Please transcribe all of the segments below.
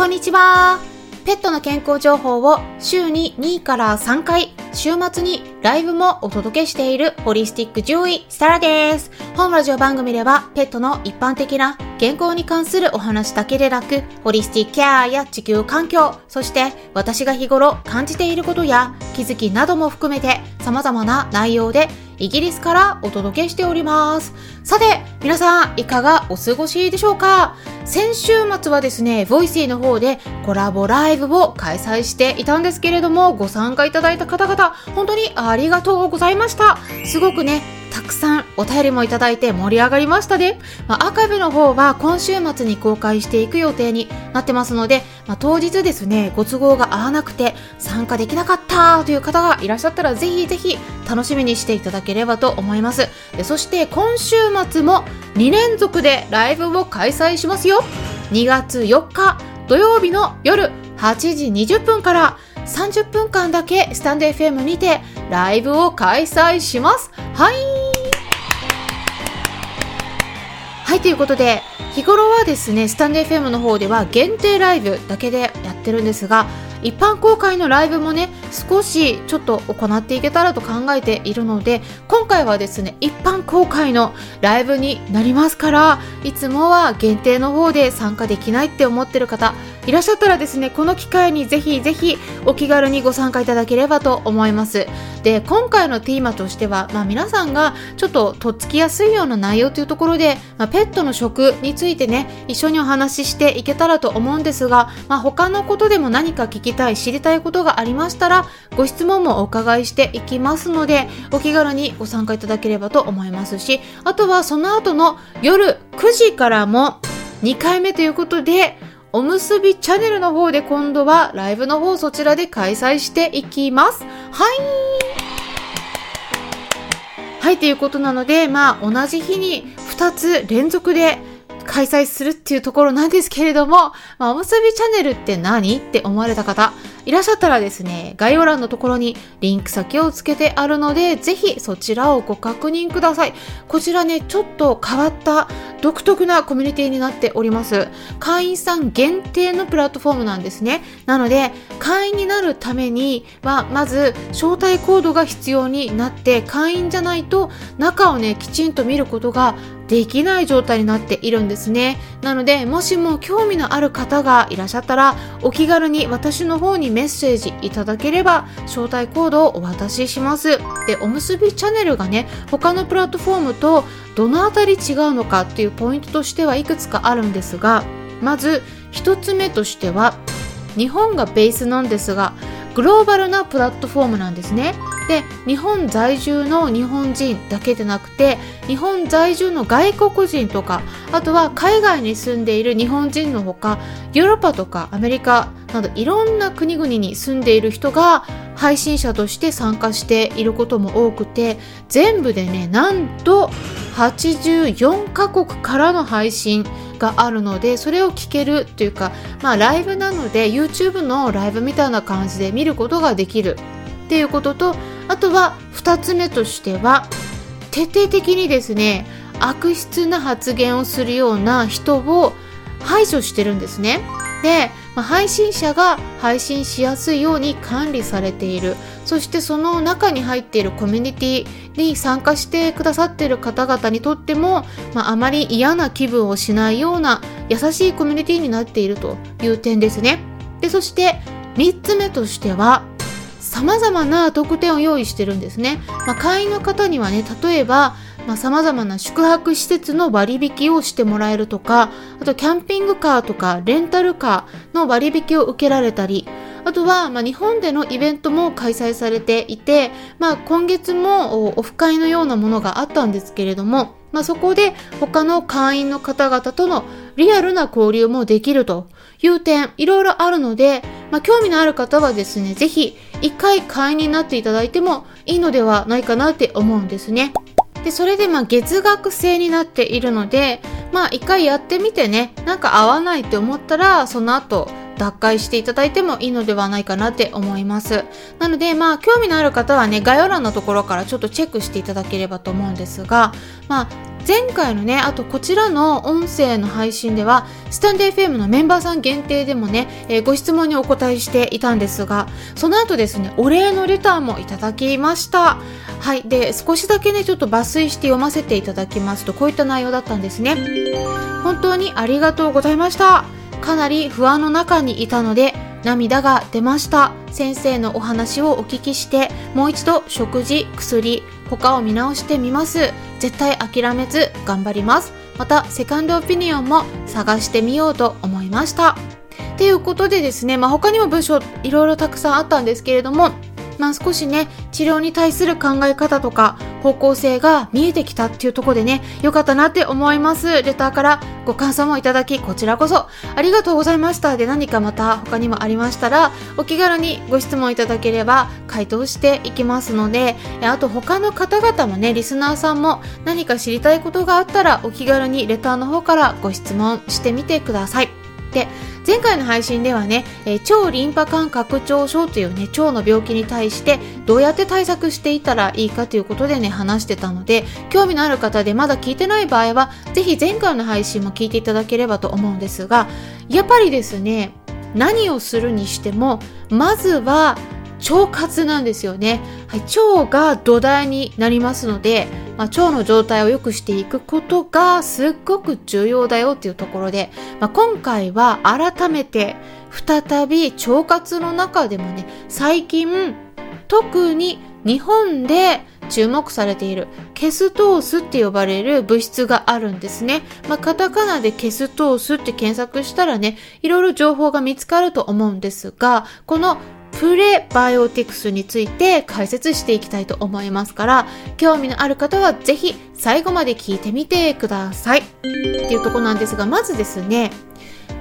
こんにちは。ペットの健康情報を週に2から3回、週末にライブもお届けしているホリスティック獣医、スタラです。本ラジオ番組ではペットの一般的な健康に関するお話だけでなく、ホリスティックケアや地球環境、そして私が日頃感じていることや気づきなども含めて様々な内容でイギリスからお届けしております。さて、皆さんいかがお過ごしでしょうか？先週末はですね、 Voicy の方でコラボライブを開催していたんですけれども、ご参加いただいた方々、本当にありがとうございました。すごくね、たくさんお便りもいただいて盛り上がりましたね。まあ、アーカイブの方は今週末に公開していく予定になってますので、まあ、当日ですね、ご都合が合わなくて参加できなかったという方がいらっしゃったらぜひぜひ楽しみにしていただければと思います。そして今週末も2連続でライブを開催しますよ。2月4日土曜日の夜8時20分から30分間だけスタンド FM にてライブを開催します。はい。はい、ということで、日頃はですね、スタンド FM の方では限定ライブだけでやってるんですが、一般公開のライブもね少しちょっと行っていけたらと考えているので今回はですね一般公開のライブになりますからいつもは限定の方で参加できないって思ってる方いらっしゃったらですねこの機会にぜひぜひお気軽にご参加いただければと思います。で今回のテーマとしては、まあ、皆さんがちょっととっつきやすいような内容というところで、まあ、ペットの食についてね一緒にお話ししていけたらと思うんですが、まあ、他のことでも何か聞きたい知りたいことがありましたらご質問もお伺いしていきますのでお気軽にご参加いただければと思いますしあとはその後の夜9時からも2回目ということでおむすびチャンネルの方で今度はライブの方そちらで開催していきます。はいはい、ということなので、まあ、同じ日に2つ連続で開催するっていうところなんですけれども、まあ、おむすびチャンネルって何って思われた方、いらっしゃったらですね、概要欄のところにリンク先をつけてあるので、ぜひそちらをご確認ください。こちらね、ちょっと変わった独特なコミュニティになっております。会員さん限定のプラットフォームなんですね。なので、会員になるためには、まず招待コードが必要になって、会員じゃないと中をね、きちんと見ることができない状態になっているんですね。なので、もしも興味のある方がいらっしゃったら、お気軽に私の方にメッセージいただければ、招待コードをお渡しします。で、おむすびチャンネルがね、他のプラットフォームとどのあたり違うのかっていうポイントとしてはいくつかあるんですが、まず1つ目としては、日本がベースなんですが、グローバルなプラットフォームなんですね。で日本在住の日本人だけでなくて日本在住の外国人とかあとは海外に住んでいる日本人のほかヨーロッパとかアメリカなどいろんな国々に住んでいる人が配信者として参加していることも多くて全部でねなんと84カ国からの配信があるのでそれを聞けるというかまあライブなので YouTube のライブみたいな感じで見ることができるっていうこととあとは2つ目としては徹底的にですね悪質な発言をするような人を排除してるんですね。で、まあ、配信者が配信しやすいように管理されているそしてその中に入っているコミュニティに参加してくださっている方々にとっても、まあ、あまり嫌な気分をしないような優しいコミュニティになっているという点ですね。でそして3つ目としては様々な特典を用意してるんですね。まあ、会員の方にはね、例えば、まあ、様々な宿泊施設の割引をしてもらえるとか、あとキャンピングカーとかレンタルカーの割引を受けられたり、あとは、まあ、日本でのイベントも開催されていて、まあ、今月もオフ会のようなものがあったんですけれども、まあ、そこで他の会員の方々とのリアルな交流もできるという点、いろいろあるので、まあ、興味のある方はですね、ぜひ一回会員になっていただいてもいいのではないかなって思うんですね。で、それでまあ月額制になっているので、まあ一回やってみてね、なんか合わないって思ったら、その後、脱会していただいてもいいのではないかなって思います。なので、まあ、興味のある方はね、概要欄のところからちょっとチェックしていただければと思うんですが、まあ、前回のね、あとこちらの音声の配信では、スタンデー FM のメンバーさん限定でもね、えー、ご質問にお答えしていたんですが、その後ですね、お礼のレターもいただきました。はい。で、少しだけね、ちょっと抜粋して読ませていただきますと、こういった内容だったんですね。本当にありがとうございました。かなり不安の中にいたので、涙が出ました。先生のお話をお聞きしてもう一度食事薬他を見直してみます。絶対諦めず頑張ります。またセカンドオピニオンも探してみようと思いました。ということでですね、まあ、他にも文章いろいろたくさんあったんですけれどもまあ、少しね治療に対する考え方とか方向性が見えてきたっていうとこでね良かったなって思います。レターからご感想もいただきこちらこそありがとうございました。で何かまた他にもありましたらお気軽にご質問いただければ回答していきますのであと他の方々もねリスナーさんも何か知りたいことがあったらお気軽にレターの方からご質問してみてください。で前回の配信ではね、えー、超リンパ管拡張症というね、腸の病気に対してどうやって対策していったらいいかということでね、話してたので、興味のある方でまだ聞いてない場合は、ぜひ前回の配信も聞いていただければと思うんですが、やっぱりですね、何をするにしても、まずは腸活なんですよね、はい、腸が土台になりますので、まあ、腸の状態を良くしていくことがすっごく重要だよっていうところで、まあ、今回は改めて再び腸活の中でもね最近特に日本で注目されているケストースって呼ばれる物質があるんですね。まあ、カタカナでケストースって検索したらね、いろいろ情報が見つかると思うんですが、このプレバイオティクスについて解説していきたいと思いますから、興味のある方はぜひ最後まで聞いてみてください。っていうとこなんですが、まずですね、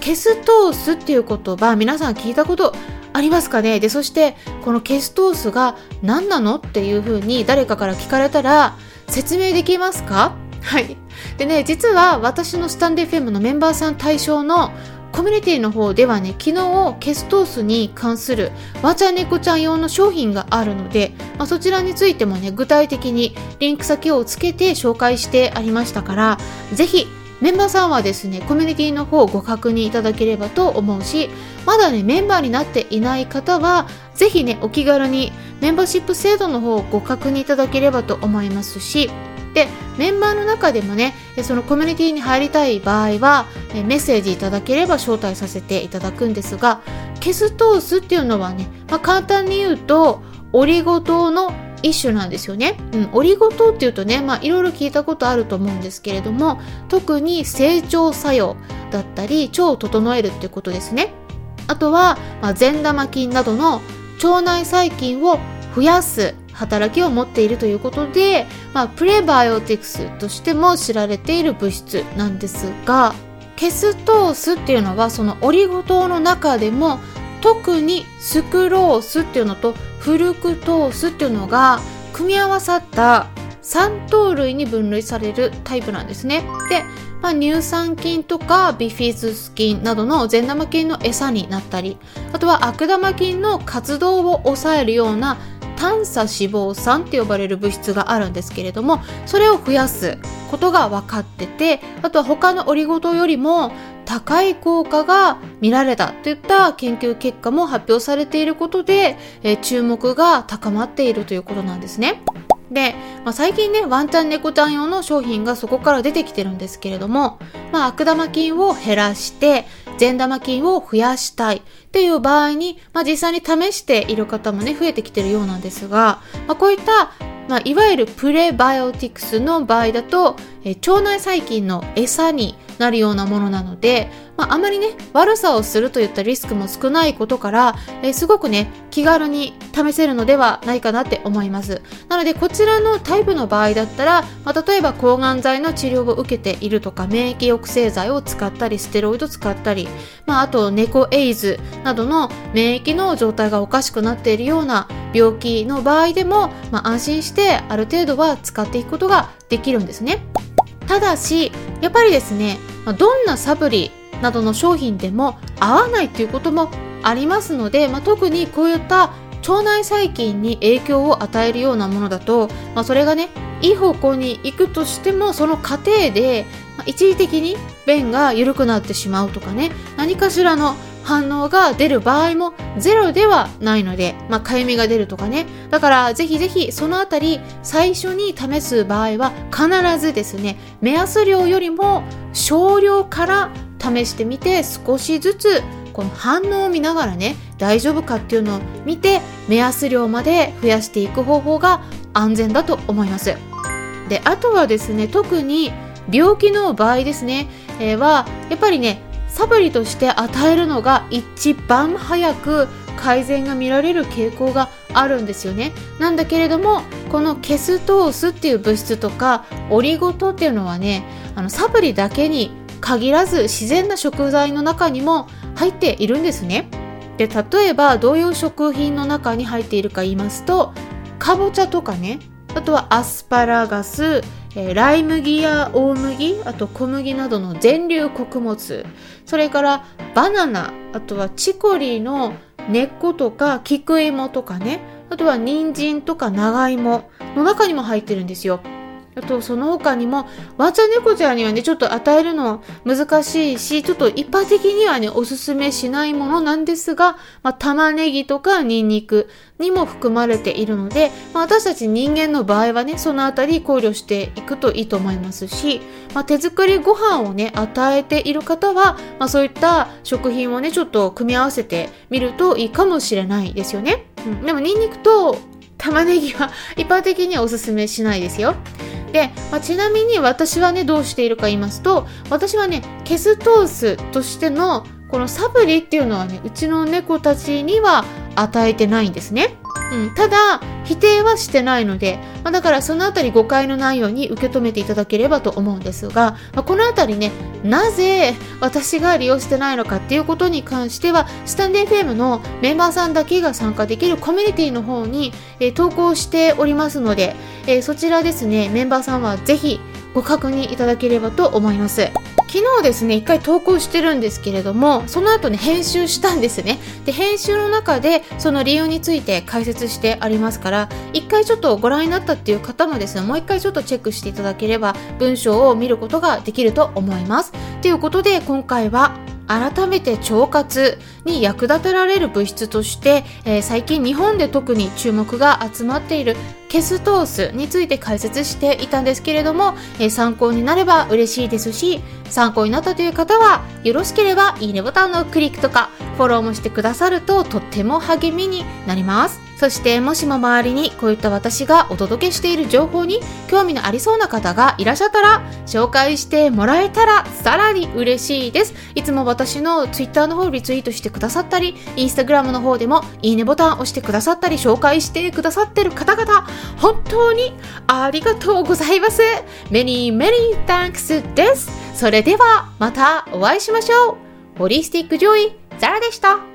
ケストースっていう言葉、皆さん聞いたことありますかね？で、そして、このケストースが何なのっていう風に誰かから聞かれたら、説明できますか？はい。でね、実は私のスタンデーフェムのメンバーさん対象のコミュニティの方ではね、昨日ケストースに関するワーちゃん猫ちゃん用の商品があるので、まあ、そちらについてもね、具体的にリンク先をつけて紹介してありましたから、ぜひメンバーさんはですね、コミュニティの方をご確認いただければと思うし、まだね、メンバーになっていない方は、ぜひね、お気軽にメンバーシップ制度の方をご確認いただければと思いますし、でメンバーの中でもねそのコミュニティに入りたい場合はメッセージいただければ招待させていただくんですがケストースっていうのはね、まあ、簡単に言うとオリゴ糖の一種なんですよね。うん、オリゴ糖っていうとね、まあいろいろ聞いたことあると思うんですけれども、特に成長作用だったり、腸を整えるっていうことですね。あとは、まあ、善玉菌などの腸内細菌を増やす働きを持っているということで、まあ、プレバイオティクスとしても知られている物質なんですがケストースっていうのはそのオリゴ糖の中でも特にスクロースっていうのとフルクトースっていうのが組み合わさった3糖類に分類されるタイプなんですね。で、まあ、乳酸菌とかビフィズス菌などの善玉菌の餌になったりあとは悪玉菌の活動を抑えるような短鎖脂肪酸って呼ばれる物質があるんですけれどもそれを増やすことが分かっててあとは他のオリゴ糖よりも高い効果が見られたといった研究結果も発表されていることで、えー、注目が高まっているということなんですね。で、まあ、最近ね、ワンタン猫ちゃん用の商品がそこから出てきてるんですけれども、まあ、悪玉菌を減らして、善玉菌を増やしたいっていう場合に、まあ、実際に試している方もね、増えてきてるようなんですが、まあ、こういったまあ、いわゆるプレバイオティクスの場合だと、え腸内細菌の餌になるようなものなので、まあ、あまりね悪さをするといったリスクも少ないことから、えー、すごくね気軽に試せるのではないかなって思います。なのでこちらのタイプの場合だったら、まあ、例えば抗がん剤の治療を受けているとか免疫抑制剤を使ったりステロイド使ったり、まあ、あと猫エイズなどの免疫の状態がおかしくなっているような病気の場合でも、まあ、安心してある程度は使っていくことができるんですね。ただしやっぱりですねどんなサプリなどの商品でも合わないということもありますので、まあ、特にこういった腸内細菌に影響を与えるようなものだと、まあ、それがねいい方向に行くとしてもその過程で、一時的に便が緩くなってしまうとかね何かしらの反応が出る場合もゼロではないので、まあ、かゆみが出るとかね。だからぜひぜひそのあたり最初に試す場合は必ずですね、目安量よりも少量から試してみて少しずつこの反応を見ながらね、大丈夫かっていうのを見て目安量まで増やしていく方法が安全だと思います。で、あとはですね、特に病気の場合ですね、えー、はやっぱりねサプリとして与えるのが一番早く改善が見られる傾向があるんですよね。なんだけれどもこのケストースっていう物質とかオリゴ糖っていうのはねあのサプリだけに限らず自然な食材の中にも入っているんですね。で例えばどういう食品の中に入っているか言いますとかぼちゃとかねあとはアスパラガスえ、ライ麦や大麦あと小麦などの全粒穀物それからバナナあとはチコリーの根っことか菊芋とかねあとは人参とか長芋の中にも入ってるんですよ。あとその他にもワンちゃん猫ちゃんにはねちょっと与えるの難しいしちょっと一般的にはねおすすめしないものなんですが、まあ、玉ねぎとかニンニクにも含まれているので、まあ、私たち人間の場合はねそのあたり考慮していくといいと思いますし、まあ、手作りご飯をね与えている方は、ま、そういった食品をねちょっと組み合わせてみるといいかもしれないですよね、うん、でもニンニクと玉ねぎは一般的にはおすすめしないですよ。で、まあ、ちなみに私はねどうしているか言いますと私はね消す通すとしてのこのサプリっていうのはねうちの猫たちには与えてないんですね。うん、ただ否定はしてないので、まあ、だからそのあたり誤解のないように受け止めていただければと思うんですが、まあ、このあたりねなぜ私が利用してないのかっていうことに関してはスタンデー FM のメンバーさんだけが参加できるコミュニティの方に、えー、投稿しておりますので、えー、そちらですねメンバーさんはぜひご確認いただければと思います。昨日ですね、一回投稿してるんですけれども、その後ね、編集したんですね。で、編集の中で、その理由について解説してありますから、一回ちょっとご覧になったっていう方もですね、もう一回ちょっとチェックしていただければ、文章を見ることができると思います。ということで、今回は、改めて腸活に役立てられる物質として、えー、最近日本で特に注目が集まっているケストースについて解説していたんですけれども、えー、参考になれば嬉しいですし参考になったという方はよろしければいいねボタンのクリックとかフォローもしてくださるととっても励みになります。そしてもしも周りにこういった私がお届けしている情報に興味のありそうな方がいらっしゃったら紹介してもらえたらさらに嬉しいです。いつも私の Twitter の方リツイートしてくださったり Instagram の方でもいいねボタン押してくださったり紹介してくださってる方々本当にありがとうございます。Many many thanks です。それではまたお会いしましょう。ホリスティックジョイザラでした。